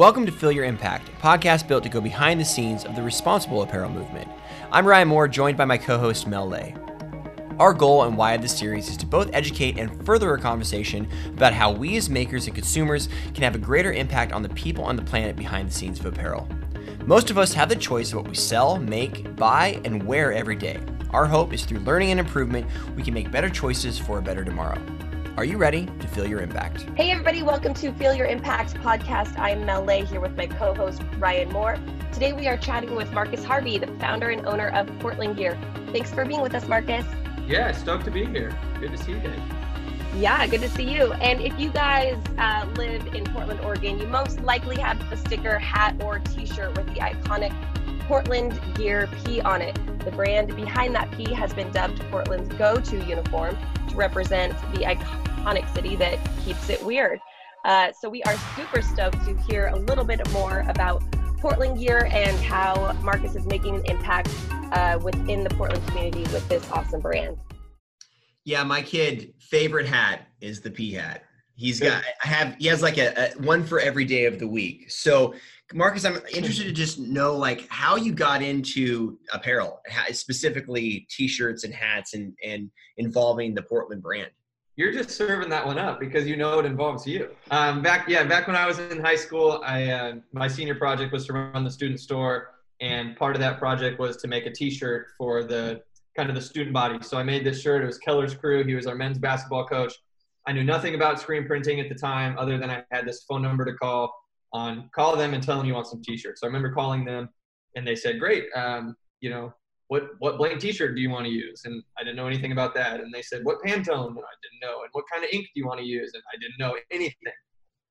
Welcome to Feel Your Impact, a podcast built to go behind the scenes of the responsible apparel movement. I'm Ryan Moore, joined by my co host Mel Lay. Our goal and why of this series is to both educate and further a conversation about how we as makers and consumers can have a greater impact on the people on the planet behind the scenes of apparel. Most of us have the choice of what we sell, make, buy, and wear every day. Our hope is through learning and improvement, we can make better choices for a better tomorrow. Are you ready to feel your impact? Hey, everybody, welcome to Feel Your Impact podcast. I'm Mel Lay here with my co host, Ryan Moore. Today, we are chatting with Marcus Harvey, the founder and owner of Portland Gear. Thanks for being with us, Marcus. Yeah, stoked to be here. Good to see you guys. Yeah, good to see you. And if you guys uh, live in Portland, Oregon, you most likely have a sticker, hat, or t shirt with the iconic Portland Gear P on it. The brand behind that P has been dubbed Portland's go to uniform to represent the iconic city that keeps it weird. Uh, so we are super stoked to hear a little bit more about Portland Gear and how Marcus is making an impact uh, within the Portland community with this awesome brand. Yeah, my kid favorite hat is the P hat. He's got I have he has like a, a, one for every day of the week. So Marcus, I'm interested to just know like how you got into apparel, specifically t-shirts and hats and and involving the Portland brand. You're just serving that one up because you know it involves you. Um, back yeah, back when I was in high school, I uh, my senior project was to run the student store, and part of that project was to make a T-shirt for the kind of the student body. So I made this shirt. It was Keller's crew. He was our men's basketball coach. I knew nothing about screen printing at the time, other than I had this phone number to call on. Call them and tell them you want some T-shirts. So I remember calling them, and they said, "Great, um, you know, what what blank T-shirt do you want to use?" And I didn't know anything about that. And they said, "What Pantone?" And I didn't know. And what kind of ink do you want to use? And I didn't know anything.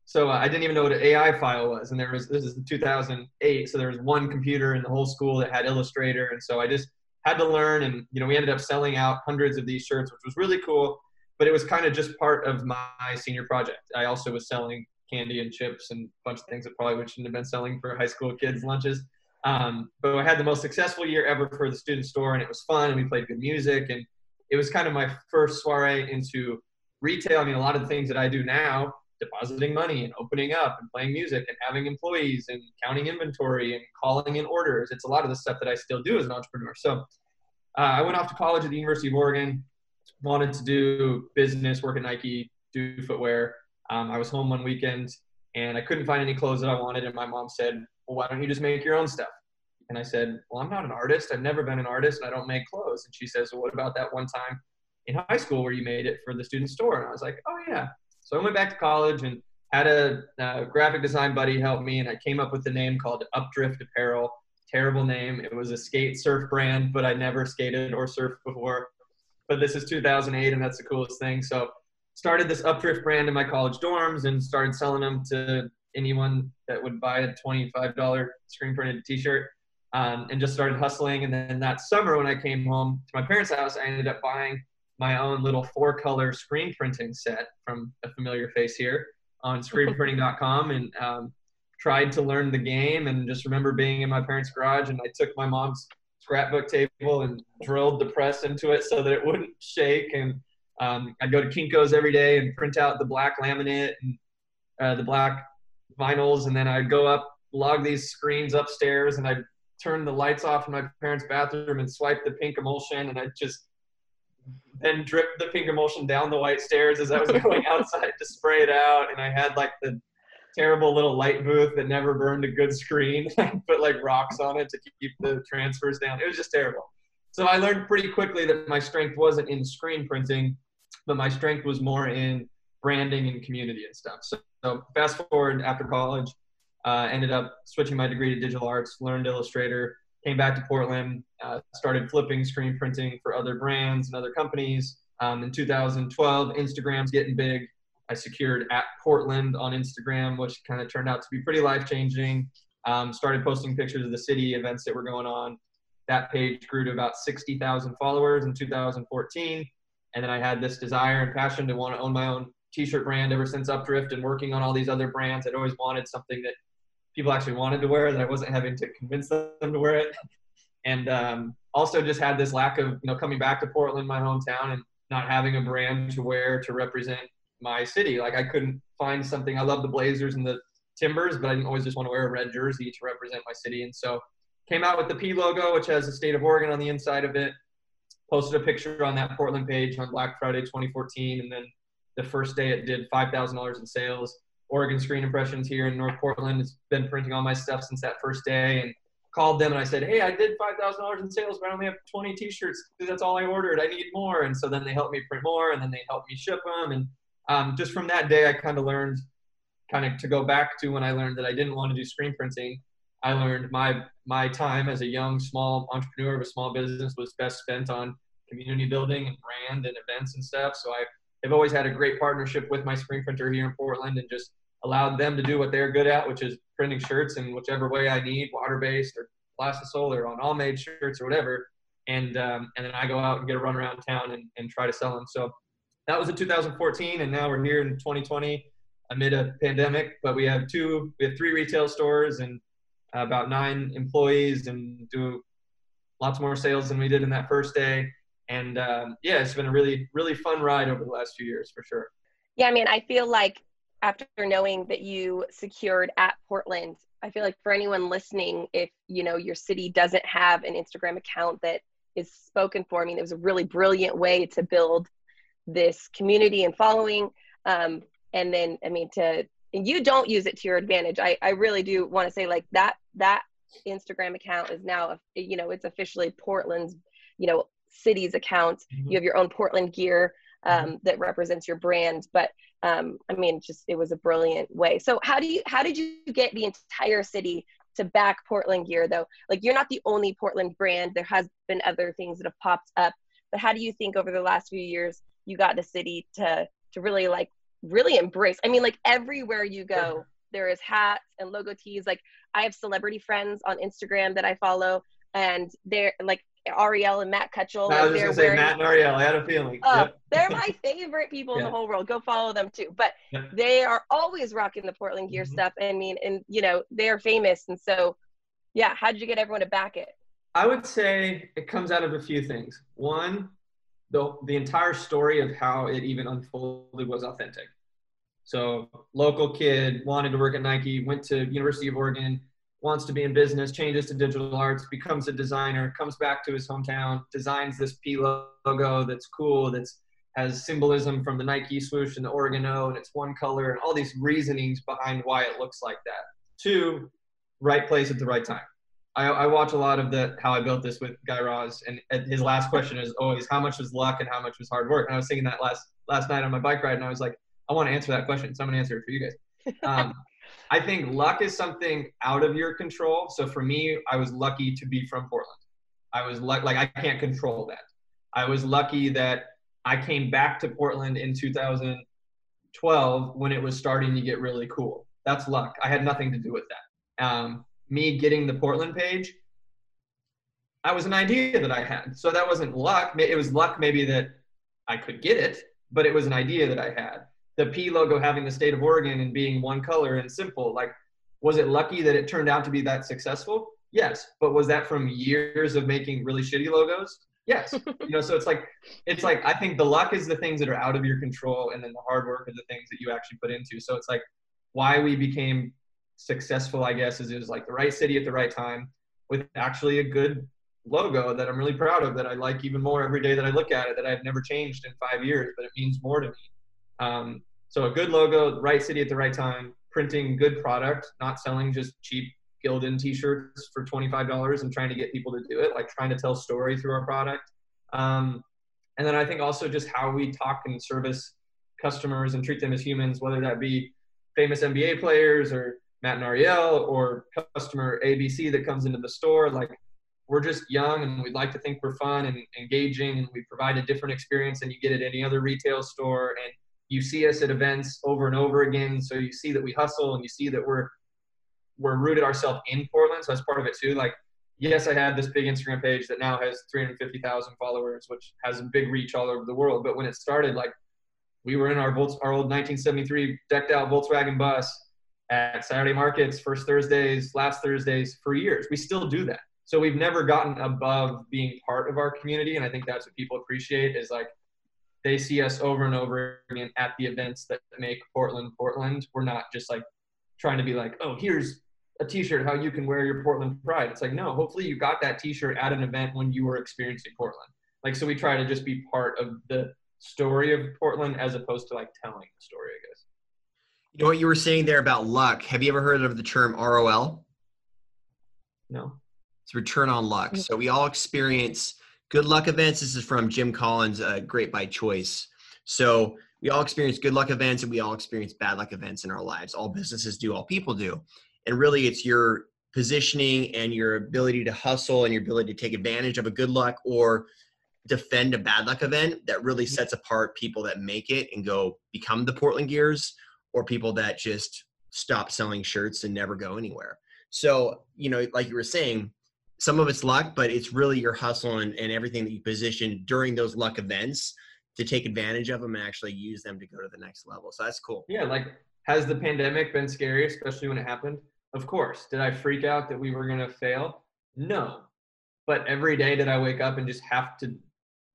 So uh, I didn't even know what an AI file was. And there was this is 2008, so there was one computer in the whole school that had Illustrator, and so I just had to learn. And you know, we ended up selling out hundreds of these shirts, which was really cool but it was kind of just part of my senior project. I also was selling candy and chips and a bunch of things that probably shouldn't have been selling for high school kids' lunches. Um, but I had the most successful year ever for the student store, and it was fun, and we played good music, and it was kind of my first soiree into retail. I mean, a lot of the things that I do now, depositing money and opening up and playing music and having employees and counting inventory and calling in orders. It's a lot of the stuff that I still do as an entrepreneur. So uh, I went off to college at the University of Oregon, wanted to do business, work at Nike, do footwear. Um, I was home one weekend and I couldn't find any clothes that I wanted. And my mom said, Well, why don't you just make your own stuff? And I said, Well, I'm not an artist. I've never been an artist and I don't make clothes. And she says, Well, what about that one time in high school where you made it for the student store? And I was like, Oh, yeah. So I went back to college and had a uh, graphic design buddy help me. And I came up with the name called Updrift Apparel. Terrible name. It was a skate surf brand, but I never skated or surfed before but this is 2008 and that's the coolest thing. So started this Updrift brand in my college dorms and started selling them to anyone that would buy a $25 screen printed t-shirt um, and just started hustling. And then that summer when I came home to my parents' house, I ended up buying my own little four color screen printing set from a familiar face here on screenprinting.com and um, tried to learn the game and just remember being in my parents' garage and I took my mom's scrapbook table and drilled the press into it so that it wouldn't shake. And um, I'd go to Kinko's every day and print out the black laminate and uh, the black vinyls, and then I'd go up, log these screens upstairs, and I'd turn the lights off in my parents' bathroom and swipe the pink emulsion, and I'd just then drip the pink emulsion down the white stairs as I was going outside to spray it out. And I had like the terrible little light booth that never burned a good screen. Put like rocks on it to keep the transfers down. It was just terrible. So I learned pretty quickly that my strength wasn't in screen printing, but my strength was more in branding and community and stuff. So, so fast forward after college, uh, ended up switching my degree to digital arts, learned Illustrator, came back to Portland, uh, started flipping screen printing for other brands and other companies. Um, in 2012, Instagram's getting big. I secured at Portland on Instagram, which kind of turned out to be pretty life changing. Um, started posting pictures of the city events that were going on. That page grew to about 60,000 followers in 2014. And then I had this desire and passion to want to own my own t-shirt brand ever since Updrift and working on all these other brands. I'd always wanted something that people actually wanted to wear that I wasn't having to convince them to wear it. And um, also just had this lack of, you know, coming back to Portland, my hometown, and not having a brand to wear to represent my city. Like I couldn't find something. I love the Blazers and the Timbers, but I didn't always just want to wear a red jersey to represent my city. And so came out with the P logo, which has the state of Oregon on the inside of it. Posted a picture on that Portland page on Black Friday 2014, and then the first day it did $5,000 in sales. Oregon Screen Impressions here in North Portland has been printing all my stuff since that first day, and called them and I said, "Hey, I did five thousand dollars in sales, but I only have twenty T-shirts that's all I ordered. I need more." And so then they helped me print more, and then they helped me ship them, and um, just from that day, I kind of learned, kind of to go back to when I learned that I didn't want to do screen printing. I learned my my time as a young small entrepreneur of a small business was best spent on community building and brand and events and stuff. So I have always had a great partnership with my screen printer here in Portland and just allowed them to do what they're good at, which is printing shirts in whichever way I need, water-based or Plastisol or on Allmade shirts or whatever. And, um, and then I go out and get a run around town and, and try to sell them. So that was in 2014. And now we're here in 2020 amid a pandemic, but we have two, we have three retail stores and about nine employees and do lots more sales than we did in that first day. And um, yeah, it's been a really, really fun ride over the last few years for sure. Yeah, I mean, I feel like after knowing that you secured at Portland, I feel like for anyone listening, if you know your city doesn't have an Instagram account that is spoken for, I mean, it was a really brilliant way to build this community and following. Um, and then, I mean, to and you don't use it to your advantage. I, I really do want to say like that that Instagram account is now you know it's officially Portland's you know city's account. Mm-hmm. You have your own Portland gear mm-hmm. um, that represents your brand, but um, I mean, just it was a brilliant way. So how do you how did you get the entire city to back Portland gear though? Like you're not the only Portland brand. There has been other things that have popped up, but how do you think over the last few years you got the city to to really like really embrace? I mean, like everywhere you go, there is hats and logo tees. Like I have celebrity friends on Instagram that I follow, and they're like Ariel and Matt Cutchell. I was just gonna say Matt and Ariel. I had a feeling. Uh, yep. they're my favorite people yeah. in the whole world. Go follow them too. But yeah. they are always rocking the Portland gear mm-hmm. stuff. I mean, and you know they are famous, and so yeah. How did you get everyone to back it? I would say it comes out of a few things. One, the the entire story of how it even unfolded was authentic. So local kid wanted to work at Nike, went to University of Oregon, wants to be in business, changes to digital arts, becomes a designer, comes back to his hometown, designs this P logo that's cool, that's has symbolism from the Nike swoosh and the Oregon O, and it's one color, and all these reasonings behind why it looks like that. Two, right place at the right time. I, I watch a lot of the how I built this with Guy Raz, and his last question is always how much was luck and how much was hard work. And I was thinking that last last night on my bike ride, and I was like, I want to answer that question, so I'm gonna answer it for you guys. Um, I think luck is something out of your control. So for me, I was lucky to be from Portland. I was luck like I can't control that. I was lucky that I came back to Portland in 2012 when it was starting to get really cool. That's luck. I had nothing to do with that. Um, me getting the Portland page, I was an idea that I had. So that wasn't luck. It was luck maybe that I could get it, but it was an idea that I had the P logo having the state of Oregon and being one color and simple. Like, was it lucky that it turned out to be that successful? Yes. But was that from years of making really shitty logos? Yes. you know, so it's like, it's like, I think the luck is the things that are out of your control and then the hard work are the things that you actually put into. So it's like why we became successful, I guess, is it was like the right city at the right time with actually a good logo that I'm really proud of that I like even more every day that I look at it that I've never changed in five years, but it means more to me. Um, so a good logo, the right city at the right time, printing good product, not selling just cheap Gildan t-shirts for $25 and trying to get people to do it, like trying to tell story through our product. Um, and then I think also just how we talk and service customers and treat them as humans, whether that be famous NBA players or Matt and Ariel or customer ABC that comes into the store. Like we're just young and we'd like to think we're fun and engaging and we provide a different experience than you get at any other retail store. And you see us at events over and over again. So you see that we hustle and you see that we're we're rooted ourselves in Portland. So that's part of it too. Like, yes, I had this big Instagram page that now has 350,000 followers, which has a big reach all over the world. But when it started, like we were in our Volts, our old 1973 decked out Volkswagen bus at Saturday markets, first Thursdays, last Thursdays for years. We still do that. So we've never gotten above being part of our community. And I think that's what people appreciate is like they see us over and over again at the events that make Portland Portland. We're not just like trying to be like, oh, here's a t-shirt how you can wear your Portland pride. It's like, no, hopefully you got that t-shirt at an event when you were experiencing Portland. Like, so we try to just be part of the story of Portland as opposed to like telling the story, I guess. You know what you were saying there about luck? Have you ever heard of the term ROL? No. It's return on luck. So we all experience good luck events. This is from Jim Collins, uh, Great by Choice. So we all experience good luck events and we all experience bad luck events in our lives. All businesses do, all people do. And really, it's your positioning and your ability to hustle and your ability to take advantage of a good luck or defend a bad luck event that really mm-hmm. sets apart people that make it and go become the Portland Gears or people that just stop selling shirts and never go anywhere. So, you know, like you were saying, some of it's luck, but it's really your hustle and, and everything that you position during those luck events to take advantage of them and actually use them to go to the next level. So that's cool. Yeah, like has the pandemic been scary, especially when it happened? Of course. Did I freak out that we were going to fail? No. But every day did I wake up and just have to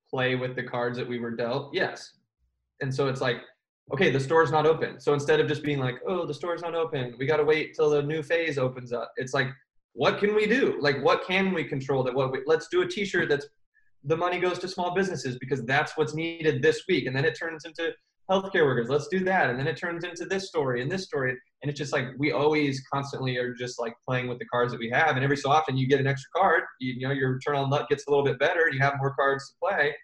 play with the cards that we were dealt? Yes. And so it's like, okay, the store's not open. So instead of just being like, oh, the store's not open, we got to wait till the new phase opens up. It's like, what can we do? Like, what can we control? That what we, let's do a T-shirt that's the money goes to small businesses because that's what's needed this week, and then it turns into healthcare workers. Let's do that, and then it turns into this story and this story, and it's just like we always constantly are just like playing with the cards that we have, and every so often you get an extra card. You, you know, your turn on luck gets a little bit better, you have more cards to play.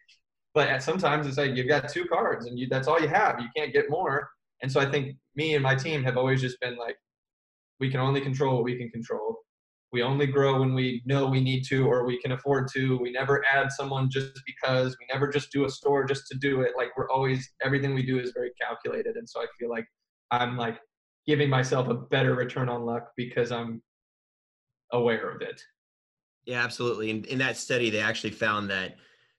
But at sometimes it's like you've got two cards, and you, that's all you have. You can't get more. And so I think me and my team have always just been like, we can only control what we can control. We only grow when we know we need to or we can afford to. We never add someone just because. We never just do a store just to do it. Like we're always everything we do is very calculated. And so i feel like i'm like giving myself a better return on luck because i'm aware of it. Yeah absolutely. In, in that study they actually found that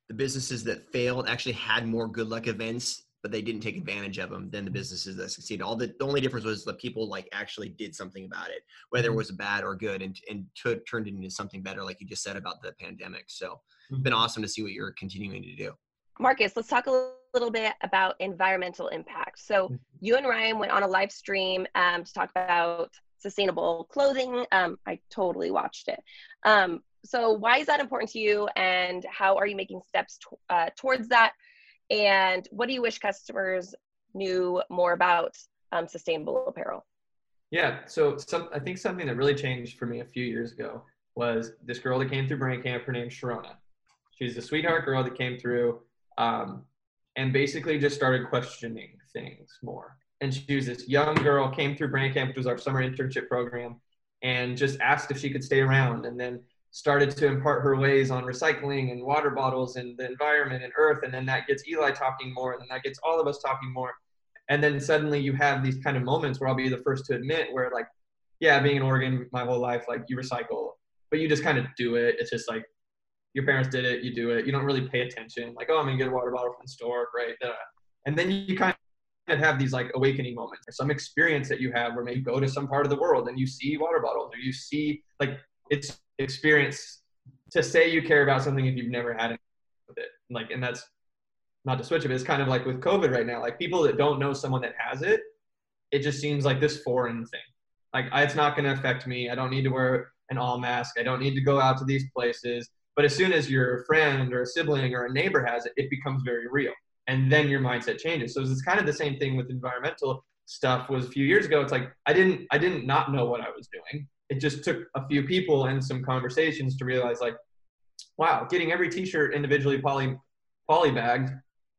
the businesses that failed actually had more good luck events but they didn't take advantage of them than the businesses that succeeded. All the, the only difference was that people like actually did something about it, whether it mm-hmm. was bad or good, and and t- turned it into something better, like you just said about the pandemic. So it's been mm-hmm. awesome to see what you're continuing to do. Marcus, let's talk a little bit about environmental impact. So mm-hmm. you and Ryan went on a live stream um, to talk about sustainable clothing. Um, I totally watched it. Um, so why is that important to you, and how are you making steps t- uh, towards that? And what do you wish customers knew more about um, sustainable apparel? Yeah, so some, I think something that really changed for me a few years ago was this girl that came through Brain Camp. Her name's Sharona. She's a sweetheart girl that came through um, and basically just started questioning things more. And she was this young girl, came through Brain Camp, which was our summer internship program, and just asked if she could stay around. And then started to impart her ways on recycling and water bottles and the environment and earth and then that gets eli talking more and then that gets all of us talking more. And then suddenly you have these kind of moments where i'll be the first to admit where like yeah being in oregon my whole life like you recycle but you just kind of do it. It's just like your parents did it you do it. You don't really pay attention. Like oh i'm gonna get a water bottle from the store great and then you kind of have these like awakening moments or some experience that you have where maybe you go to some part of the world and you see water bottles or you see like it's experience to say you care about something if you've never had it with it. Like, and that's not to switch it, it's kind of like with COVID right now. Like people that don't know someone that has it, it just seems like this foreign thing. Like I, it's not going to affect me. I don't need to wear an all mask. I don't need to go out to these places. But as soon as your friend or a sibling or a neighbor has it, it becomes very real. And then your mindset changes. So it's kind of the same thing with environmental stuff was a few years ago. It's like I didn't I didn't not know what I was doing it just took a few people and some conversations to realize like wow getting every t-shirt individually poly poly bagged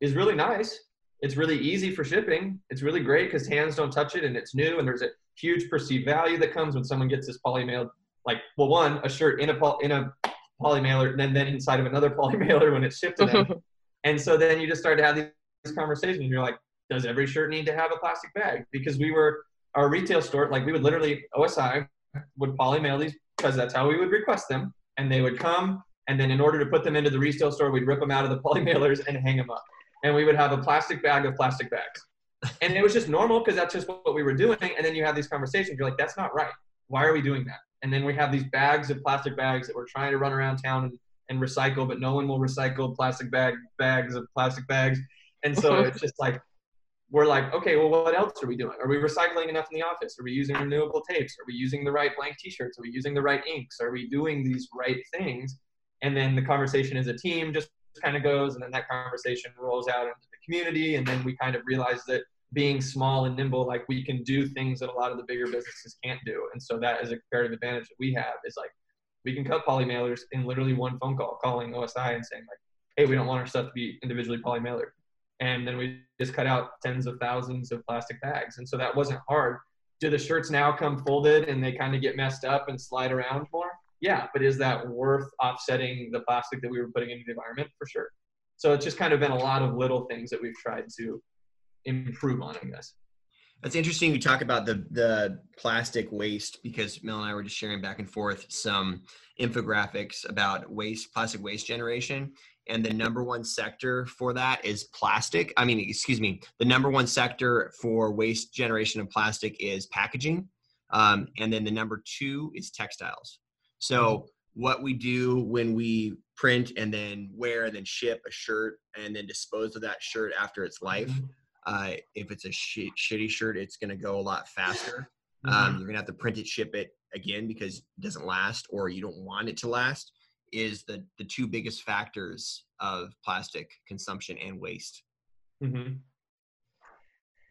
is really nice. It's really easy for shipping. It's really great because hands don't touch it and it's new and there's a huge perceived value that comes when someone gets this poly mailed like well one a shirt in a in a poly mailer and then, then inside of another poly mailer when it's shipped to them. And so then you just start to have these conversations. You're like does every shirt need to have a plastic bag? Because we were our retail store like we would literally osi would poly mail these because that's how we would request them. And they would come, and then in order to put them into the resale store, we'd rip them out of the poly mailers and hang them up. And we would have a plastic bag of plastic bags. And it was just normal because that's just what we were doing. And then you have these conversations. You're like, that's not right. Why are we doing that? And then we have these bags of plastic bags that we're trying to run around town and, and recycle, but no one will recycle plastic bag bags of plastic bags. And so it's just like we're like, okay, well, what else are we doing? Are we recycling enough in the office? Are we using renewable tapes? Are we using the right blank T-shirts? Are we using the right inks? Are we doing these right things? And then the conversation as a team just kind of goes, and then that conversation rolls out into the community, and then we kind of realize that being small and nimble, like we can do things that a lot of the bigger businesses can't do. And so that is a comparative advantage that we have is like we can cut poly mailers in literally one phone call, calling OSI and saying like, hey, we don't want our stuff to be individually poly mailered. And then we just cut out tens of thousands of plastic bags. And so that wasn't hard. Do the shirts now come folded and they kind of get messed up and slide around more? Yeah, but is that worth offsetting the plastic that we were putting into the environment? For sure. So it's just kind of been a lot of little things that we've tried to improve on, I guess. That's interesting. You talk about the the plastic waste because Mel and I were just sharing back and forth some infographics about waste, plastic waste generation, and the number one sector for that is plastic. I mean, excuse me, the number one sector for waste generation of plastic is packaging, um, and then the number two is textiles. So mm-hmm. what we do when we print and then wear and then ship a shirt and then dispose of that shirt after its life. Mm-hmm uh, if it's a sh- shitty shirt, it's going to go a lot faster. Um, mm-hmm. you're going to have to print it, ship it again because it doesn't last or you don't want it to last. Is the the two biggest factors of plastic consumption and waste. Mm-hmm.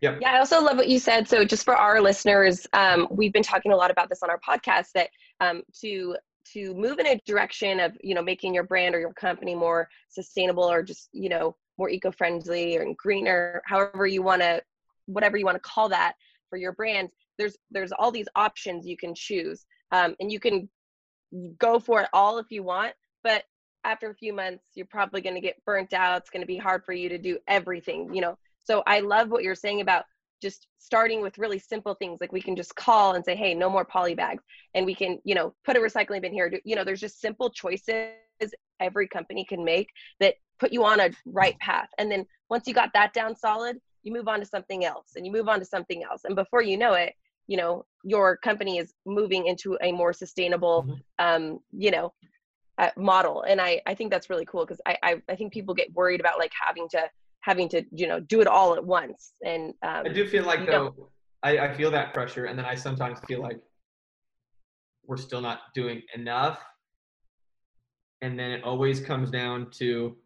Yep. Yeah, I also love what you said. So, just for our listeners, um, we've been talking a lot about this on our podcast. That um, to to move in a direction of you know making your brand or your company more sustainable or just you know more eco-friendly or greener however you want to whatever you want to call that for your brand there's there's all these options you can choose um, and you can go for it all if you want but after a few months you're probably going to get burnt out. It's going to be hard for you to do everything you know? So i love what you're saying about just starting with really simple things like we can just call and say hey no more poly bags and we can you know put a recycling bin here. You know there's just simple choices every company can make that put you on a right path. And then once you got that down solid you move on to something else and you move on to something else. And before you know it you know your company is moving into a more sustainable mm-hmm. um you know uh, model. And i i think that's really cool because I, I i think people get worried about like having to having to you know do it all at once. And um, i do feel like though I, I feel that pressure and then i sometimes feel like we're still not doing enough. And then it always comes down to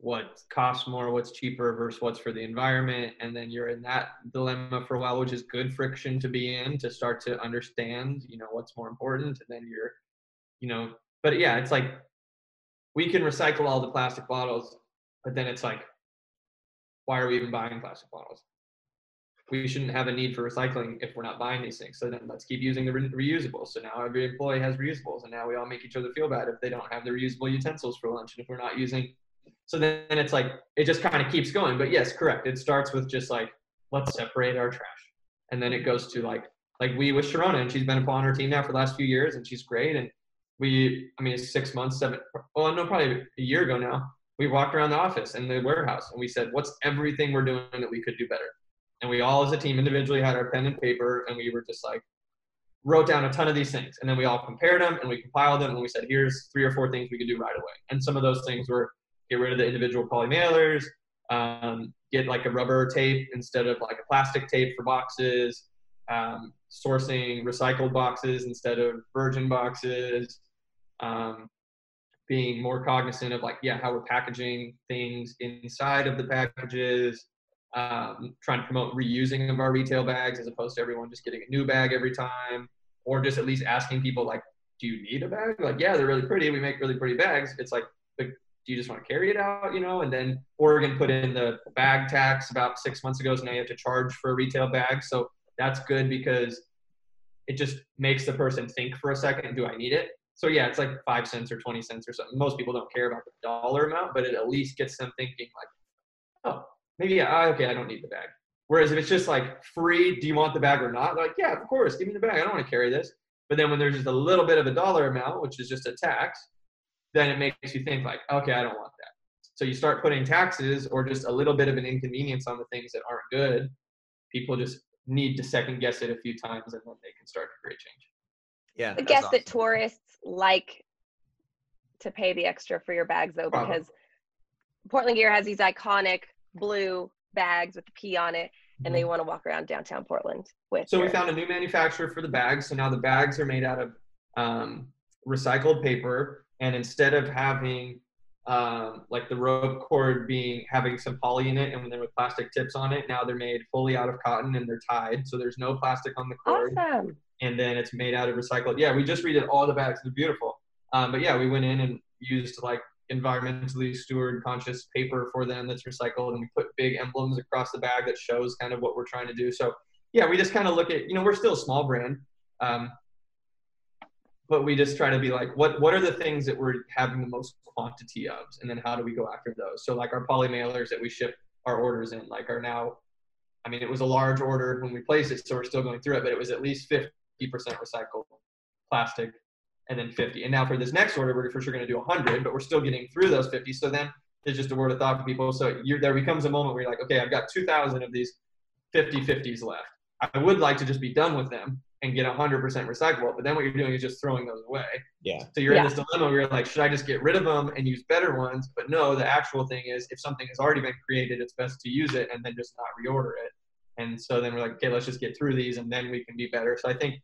what costs more, what's cheaper versus what's for the environment. And then you're in that dilemma for a while, which is good friction to be in to start to understand, you know, what's more important. And then you're, you know, but yeah, it's like we can recycle all the plastic bottles, but then it's like, why are we even buying plastic bottles? We shouldn't have a need for recycling if we're not buying these things. So then let's keep using the re- reusables. So now every employee has reusables, and now we all make each other feel bad if they don't have the reusable utensils for lunch, and if we're not using so then it's like it just kind of keeps going. But yes, correct. It starts with just like let's separate our trash, and then it goes to like like we with Sharona, and she's been upon our team now for the last few years, and she's great. And we, I mean, six months, seven, well, no, probably a year ago now. We walked around the office and the warehouse, and we said, "What's everything we're doing that we could do better?" And we all, as a team, individually had our pen and paper, and we were just like, wrote down a ton of these things, and then we all compared them and we compiled them, and we said, "Here's three or four things we could do right away." And some of those things were get rid of the individual poly mailers, um, get like a rubber tape instead of like a plastic tape for boxes, um, sourcing recycled boxes instead of virgin boxes, um, being more cognizant of like, yeah, how we're packaging things inside of the packages, um, trying to promote reusing of our retail bags as opposed to everyone just getting a new bag every time, or just at least asking people like, do you need a bag? Like, yeah, they're really pretty. We make really pretty bags. It's like, do you just want to carry it out, you know? And then Oregon put in the bag tax about six months ago, so now you have to charge for a retail bag. So that's good because it just makes the person think for a second, do I need it? So yeah, it's like five cents or 20 cents or something. Most people don't care about the dollar amount, but it at least gets them thinking like, oh, maybe, yeah, okay, I don't need the bag. Whereas if it's just like free, do you want the bag or not? Like, yeah, of course, give me the bag. I don't want to carry this. But then when there's just a little bit of a dollar amount, which is just a tax, then it makes you think like, okay, I don't want that. So you start putting taxes or just a little bit of an inconvenience on the things that aren't good. People just need to second guess it a few times and then they can start to create change. Yeah. I guess awesome. that tourists like to pay the extra for your bags though, Probably. because Portland Gear has these iconic blue bags with the P on it. and they want to walk around downtown Portland with. So we found a new manufacturer for the bags. So now the bags are made out of um, recycled paper, and instead of having um, like the rope cord being having some poly in it and then with plastic tips on it. Now they're made fully out of cotton and they're tied, so there's no plastic on the cord. Awesome. And then it's made out of recycled. Yeah, we just redid all the bags. They're beautiful. Um, but yeah, we went in and used like environmentally steward conscious paper for them that's recycled, and we put big emblems across the bag that shows kind of what we're trying to do. So yeah, we just kind of look at you know we're still a small brand. Um, but we just try to be like, what what are the things that we're having the most quantity of, and then how do we go after those? So like our poly mailers that we ship our orders in, like are now, I mean, it was a large order when we placed it, so we're still going through it, but it was at least 50% recycled plastic, and then 50. And now for this next order, we're for sure going to do 100, but we're still getting through those 50. So then it's just a word of thought for people. So there becomes a moment where you're like, okay, I've got 2,000 of these 50 50s left. I would like to just be done with them, and get 100% recyclable. But then what you're doing is just throwing those away. Yeah. So you're Yeah. in this dilemma where you're like, should I just get rid of them and use better ones? But no, the actual thing is if something has already been created, it's best to use it and then just not reorder it. And so then we're like, okay, let's just get through these and then we can be better. So I think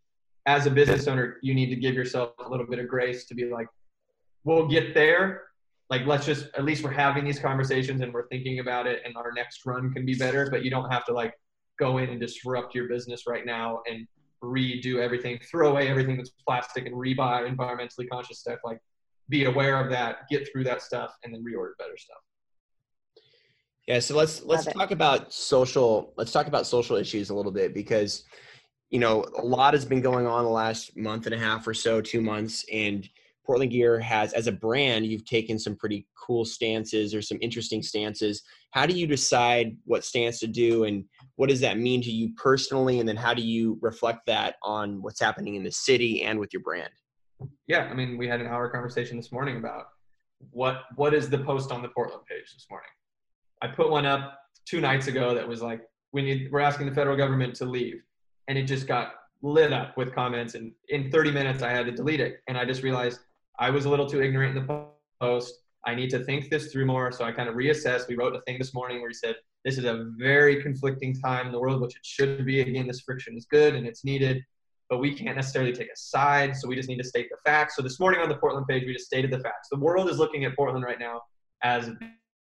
as a business owner, you need to give yourself a little bit of grace to be like, we'll get there. Like, let's just, at least we're having these conversations and we're thinking about it and our next run can be better. But you don't have to like go in and disrupt your business right now and redo everything, throw away everything that's plastic and rebuy environmentally conscious stuff. Like, be aware of that, get through that stuff, and then reorder better stuff. Yeah, so let's let's Love it. talk about social. Let's talk about social issues a little bit because you know a lot has been going on the last month and a half or so, two months, and Portland Gear has, as a brand, you've taken some pretty cool stances or some interesting stances. How do you decide what stance to do, and what does that mean to you personally? And then how do you reflect that on what's happening in the city and with your brand? Yeah, I mean, we had an hour conversation this morning about what what is the post on the Portland page this morning. I put one up two nights ago that was like, we need we're asking the federal government to leave, and it just got lit up with comments. And in 30 minutes, I had to delete it, and I just realized I was a little too ignorant in the post. I need to think this through more. So I kind of reassessed. We wrote a thing this morning where we said this is a very conflicting time in the world, which it should be. Again, this friction is good and it's needed, but we can't necessarily take a side. So we just need to state the facts. So this morning on the Portland page, we just stated the facts. The world is looking at Portland right now as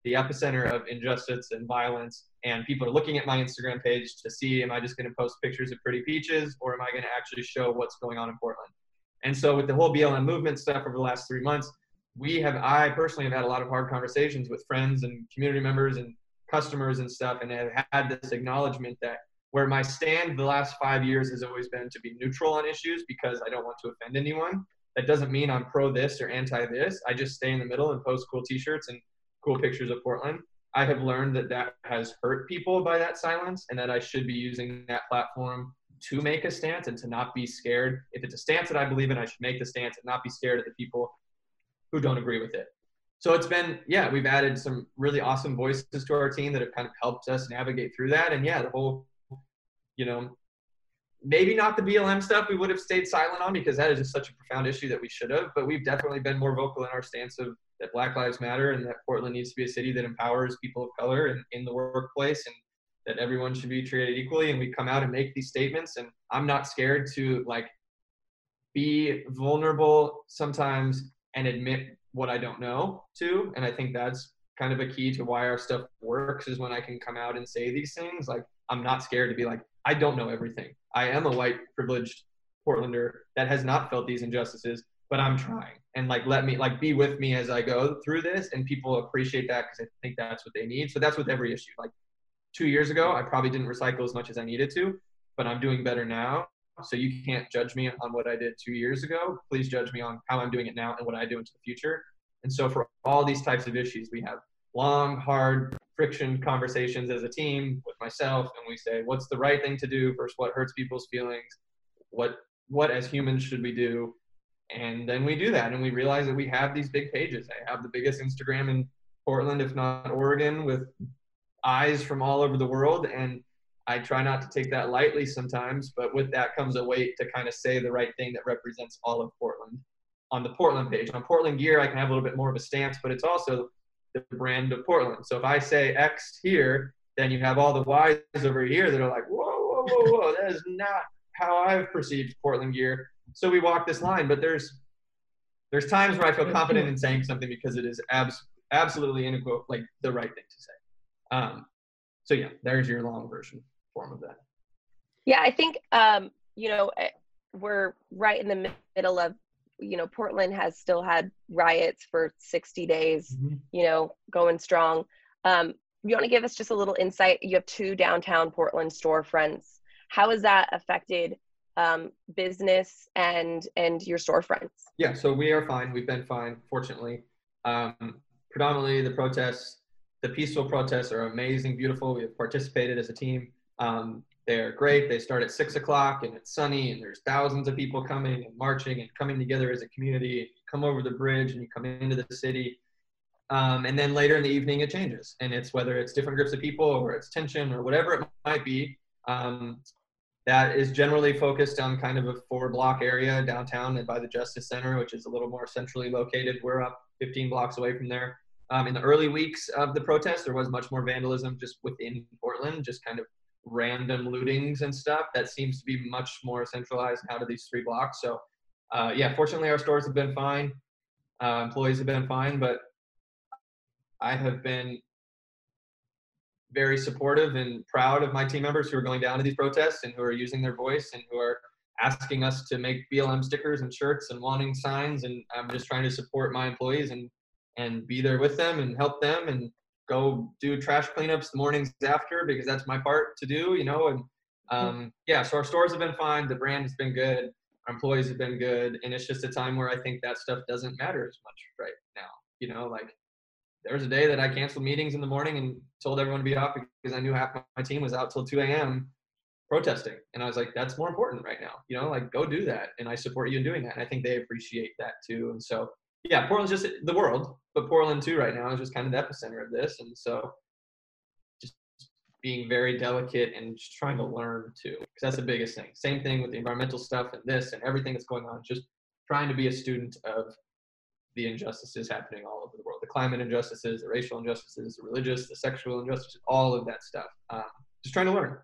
the epicenter of injustice and violence. And people are looking at my Instagram page to see am I just going to post pictures of pretty peaches or am I going to actually show what's going on in Portland? And so with the whole BLM movement stuff over the last three months, we have I personally have had a lot of hard conversations with friends and community members and customers and stuff, and have had this acknowledgement that where my stand the last five years has always been to be neutral on issues because I don't want to offend anyone. That doesn't mean I'm pro this or anti this. I just stay in the middle and post cool T-shirts and cool pictures of Portland. I have learned that that has hurt people by that silence, and that I should be using that platform to make a stance and to not be scared. If it's a stance that I believe in, I should make the stance and not be scared of the people who don't agree with it. So it's been, yeah, we've added some really awesome voices to our team that have kind of helped us navigate through that. And yeah, the whole, you know, maybe not the BLM stuff we would have stayed silent on because that is just such a profound issue that we should have. But we've definitely been more vocal in our stance of that Black Lives Matter and that Portland needs to be a city that empowers people of color and in the workplace and that everyone should be treated equally. And we come out and make these statements. And I'm not scared to like be vulnerable sometimes and admit what I don't know too. And I think that's kind of a key to why our stuff works is when I can come out and say these things. Like I'm not scared to be like, I don't know everything. I am a white privileged Portlander that has not felt these injustices, but I'm trying. And like let me like be with me as I go through this and people appreciate that because I think that's what they need. So that's with every issue. Like two years ago, I probably didn't recycle as much as I needed to, but I'm doing better now. So you can't judge me on what I did two years ago. Please judge me on how I'm doing it now and what I do into the future. And so for all these types of issues, we have long, hard, friction conversations as a team with myself, and we say, what's the right thing to do versus what hurts people's feelings? What what as humans should we do? And then we do that, and we realize that we have these big pages. I have the biggest Instagram in Portland, if not Oregon, with eyes from all over the world, and I try not to take that lightly sometimes, but with that comes a weight to kind of say the right thing that represents all of Portland on the Portland page. On Portland Gear, I can have a little bit more of a stance, but it's also the brand of Portland. So if I say X here, then you have all the Ys over here that are like, whoa, whoa, whoa, whoa, that is not how I've perceived Portland gear. So we walk this line, but there's there's times where I feel confident in saying something because it is abs- absolutely inequal, like the right thing to say. Um, so yeah, there's your long version form of that. Yeah, I think um, you know eh, we're right in the middle of you know Portland has still had riots for 60 days, mm-hmm. you know, going strong. Um, you want to give us just a little insight? You have two downtown Portland storefronts. How has that affected um, business and and your storefronts? Yeah, so we are fine. We've been fine, fortunately. Um, predominantly, the protests, the peaceful protests, are amazing, beautiful. We have participated as a team. Um, they're great. They start at six o'clock and it's sunny and there's thousands of people coming and marching and coming together as a community. You come over the bridge and you come into the city. Um, and then later in the evening, it changes. And it's whether it's different groups of people or it's tension or whatever it might be. Um, that is generally focused on kind of a four block area downtown and by the Justice Center, which is a little more centrally located. We're up 15 blocks away from there. Um, in the early weeks of the protest, there was much more vandalism just within Portland, just kind of random lootings and stuff. That seems to be much more centralized out of these three blocks. So, uh, yeah, fortunately, our stores have been fine. Uh, employees have been fine, but I have been very supportive and proud of my team members who are going down to these protests and who are using their voice and who are asking us to make BLM stickers and shirts and wanting signs. And I'm just trying to support my employees and and be there with them and help them and go do trash cleanups the mornings after because that's my part to do, you know. And um, yeah, so our stores have been fine. The brand has been good. Our employees have been good, and it's just a time where I think that stuff doesn't matter as much right now. You know, like there was a day that I canceled meetings in the morning and told everyone to be off because I knew half my team was out till 2 a.m. protesting, and I was like, that's more important right now. You know, like go do that, and I support you in doing that. And I think they appreciate that too. And so yeah, Portland's just the world, but Portland too right now is just kind of the epicenter of this, and so just being very delicate and just trying to learn too, because that's the biggest thing. Same thing with the environmental stuff and this and everything that's going on. Just trying to be a student of the injustices happening all over the world, the climate injustices, the racial injustices, the religious, the sexual injustices, all of that stuff. Um, just trying to learn.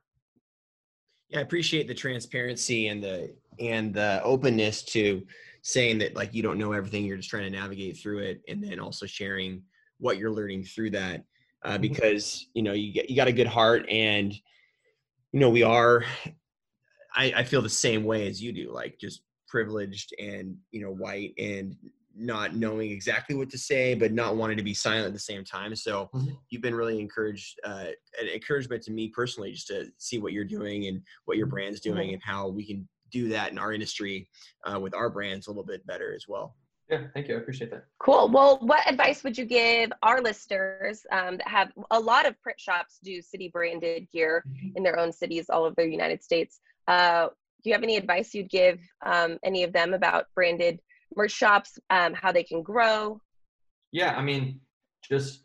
Yeah, I appreciate the transparency and the and the openness to saying that like you don't know everything you're just trying to navigate through it and then also sharing what you're learning through that uh, mm-hmm. because you know you get you got a good heart and you know we are I, I feel the same way as you do like just privileged and you know white and not knowing exactly what to say but not wanting to be silent at the same time so mm-hmm. you've been really encouraged uh, an encouragement to me personally just to see what you're doing and what your brand's doing mm-hmm. and how we can do that in our industry uh, with our brands a little bit better as well. Yeah, thank you. I appreciate that. Cool. Well, what advice would you give our listeners um, that have a lot of print shops do city branded gear mm-hmm. in their own cities all over the United States? Uh, do you have any advice you'd give um, any of them about branded merch shops, um, how they can grow? Yeah, I mean, just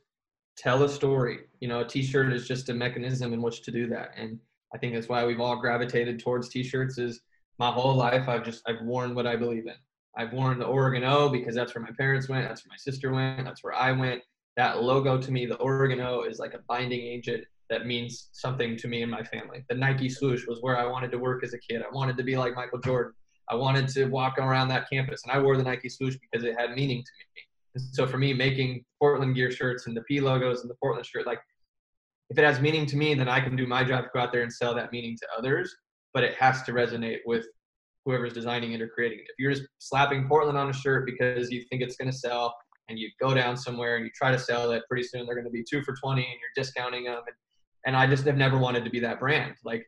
tell a story. You know, a T-shirt is just a mechanism in which to do that, and I think that's why we've all gravitated towards T-shirts. Is my whole life I've just I've worn what I believe in. I've worn the Oregon O because that's where my parents went, that's where my sister went, that's where I went. That logo to me, the Oregon O, is like a binding agent that means something to me and my family. The Nike swoosh was where I wanted to work as a kid. I wanted to be like Michael Jordan. I wanted to walk around that campus, and I wore the Nike swoosh because it had meaning to me. And so for me, making Portland gear shirts and the P logos and the Portland shirt, like if it has meaning to me, then I can do my job to go out there and sell that meaning to others but it has to resonate with whoever's designing it or creating it. If you're just slapping Portland on a shirt because you think it's going to sell and you go down somewhere and you try to sell it, pretty soon they're going to be two for 20 and you're discounting them. And, and I just have never wanted to be that brand. Like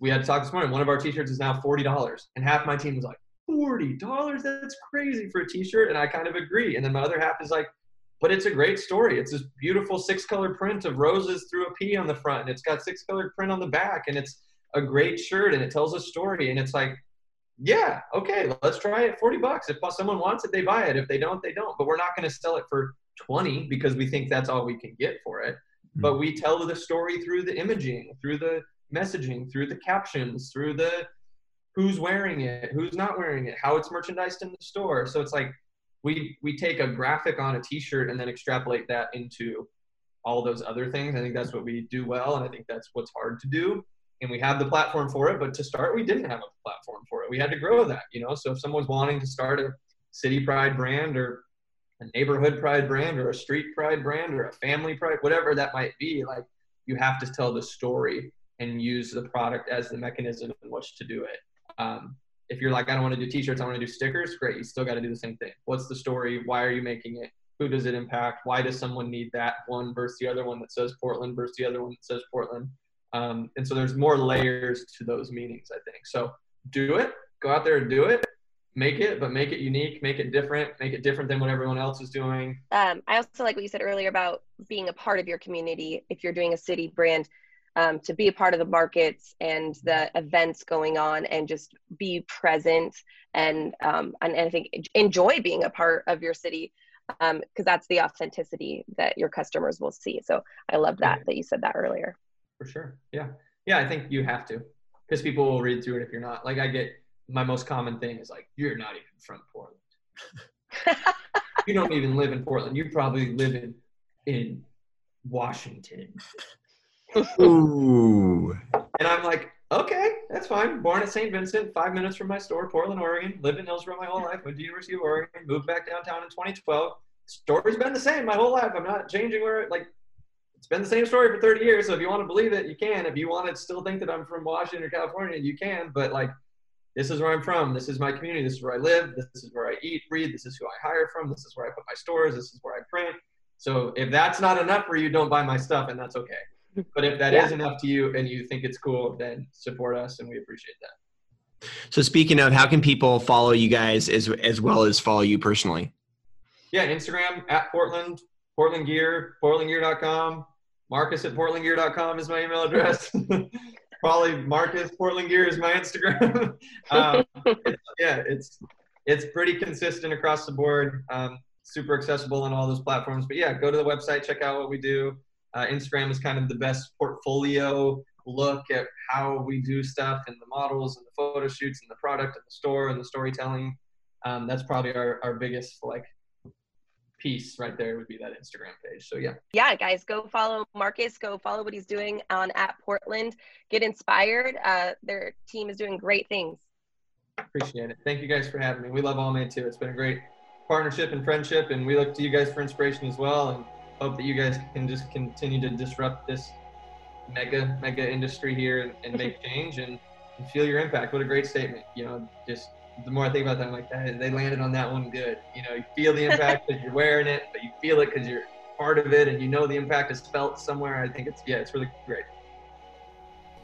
we had to talk this morning, one of our t-shirts is now $40 and half my team was like, $40? That's crazy for a t-shirt. And I kind of agree. And then my other half is like, but it's a great story. It's this beautiful six color print of roses through a P on the front and it's got six-color print on the back and it's a great shirt and it tells a story and it's like yeah okay let's try it 40 bucks if someone wants it they buy it if they don't they don't but we're not going to sell it for 20 because we think that's all we can get for it mm-hmm. but we tell the story through the imaging through the messaging through the captions through the who's wearing it who's not wearing it how it's merchandised in the store so it's like we we take a graphic on a t-shirt and then extrapolate that into all those other things. I think that's what we do well, and I think that's what's hard to do. And we have the platform for it, but to start, we didn't have a platform for it. We had to grow that, you know. So if someone's wanting to start a city pride brand or a neighborhood pride brand or a street pride brand or a family pride, whatever that might be, like you have to tell the story and use the product as the mechanism in which to do it. Um, if you're like, I don't want to do t-shirts, I want to do stickers, great. You still got to do the same thing. What's the story? Why are you making it? Who does it impact? Why does someone need that one versus the other one that says Portland versus the other one that says Portland? Um, and so there's more layers to those meanings, I think. So do it, go out there and do it, make it, but make it unique, make it different, make it different than what everyone else is doing. Um, I also like what you said earlier about being a part of your community. If you're doing a city brand, um, to be a part of the markets and the events going on and just be present and um, and, and I think enjoy being a part of your city because um, that's the authenticity that your customers will see. So I love that that you said that earlier. For sure, yeah, yeah. I think you have to because people will read through it if you're not. Like I get my most common thing is like you're not even from Portland. you don't even live in Portland. You probably live in in Washington. Ooh. And I'm like, okay, that's fine. Born at St. Vincent, five minutes from my store, Portland, Oregon. Lived in Hillsboro my whole life. Went to University of Oregon. Moved back downtown in 2012. Story's been the same my whole life. I'm not changing where like it's been the same story for 30 years. So if you want to believe it, you can. If you want to still think that I'm from Washington or California, you can. But like, this is where I'm from. This is my community. This is where I live. This is where I eat, breathe. This is who I hire from. This is where I put my stores. This is where I print. So if that's not enough for you, don't buy my stuff, and that's okay. But if that yeah. is enough to you and you think it's cool, then support us and we appreciate that. So speaking of, how can people follow you guys as as well as follow you personally? Yeah, Instagram at Portland, Portland Gear, portlandgear.com. Marcus at portlandgear.com is my email address. Probably Marcus Portland Gear is my Instagram. um, it's, yeah, it's it's pretty consistent across the board. Um, super accessible on all those platforms. But yeah, go to the website, check out what we do. Uh, Instagram is kind of the best portfolio look at how we do stuff and the models and the photo shoots and the product and the store and the storytelling. Um, that's probably our, our biggest like piece right there would be that Instagram page. So yeah. Yeah, guys, go follow Marcus. Go follow what he's doing on at Portland. Get inspired. Uh, their team is doing great things. Appreciate it. Thank you guys for having me. We love Allmade too. It's been a great partnership and friendship, and we look to you guys for inspiration as well. And hope that you guys can just continue to disrupt this mega mega industry here and, and make change and, and, feel your impact. What a great statement! You know, just the more I think about that, I'm like, they landed on that one good. You know, you feel the impact because you're wearing it, but you feel it because you're part of it and you know the impact is felt somewhere. I think it's yeah, it's really great.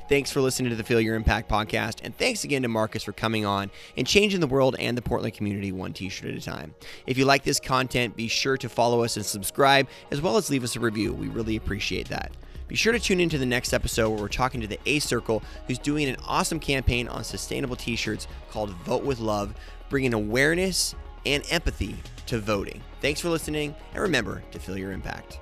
Thanks for listening to the Feel Your Impact podcast, and thanks again to Marcus for coming on and changing the world and the Portland community one t shirt at a time. If you like this content, be sure to follow us and subscribe, as well as leave us a review. We really appreciate that. Be sure to tune in to the next episode where we're talking to the A Circle, who's doing an awesome campaign on sustainable t shirts called Vote with Love, bringing awareness and empathy to voting. Thanks for listening, and remember to feel your impact.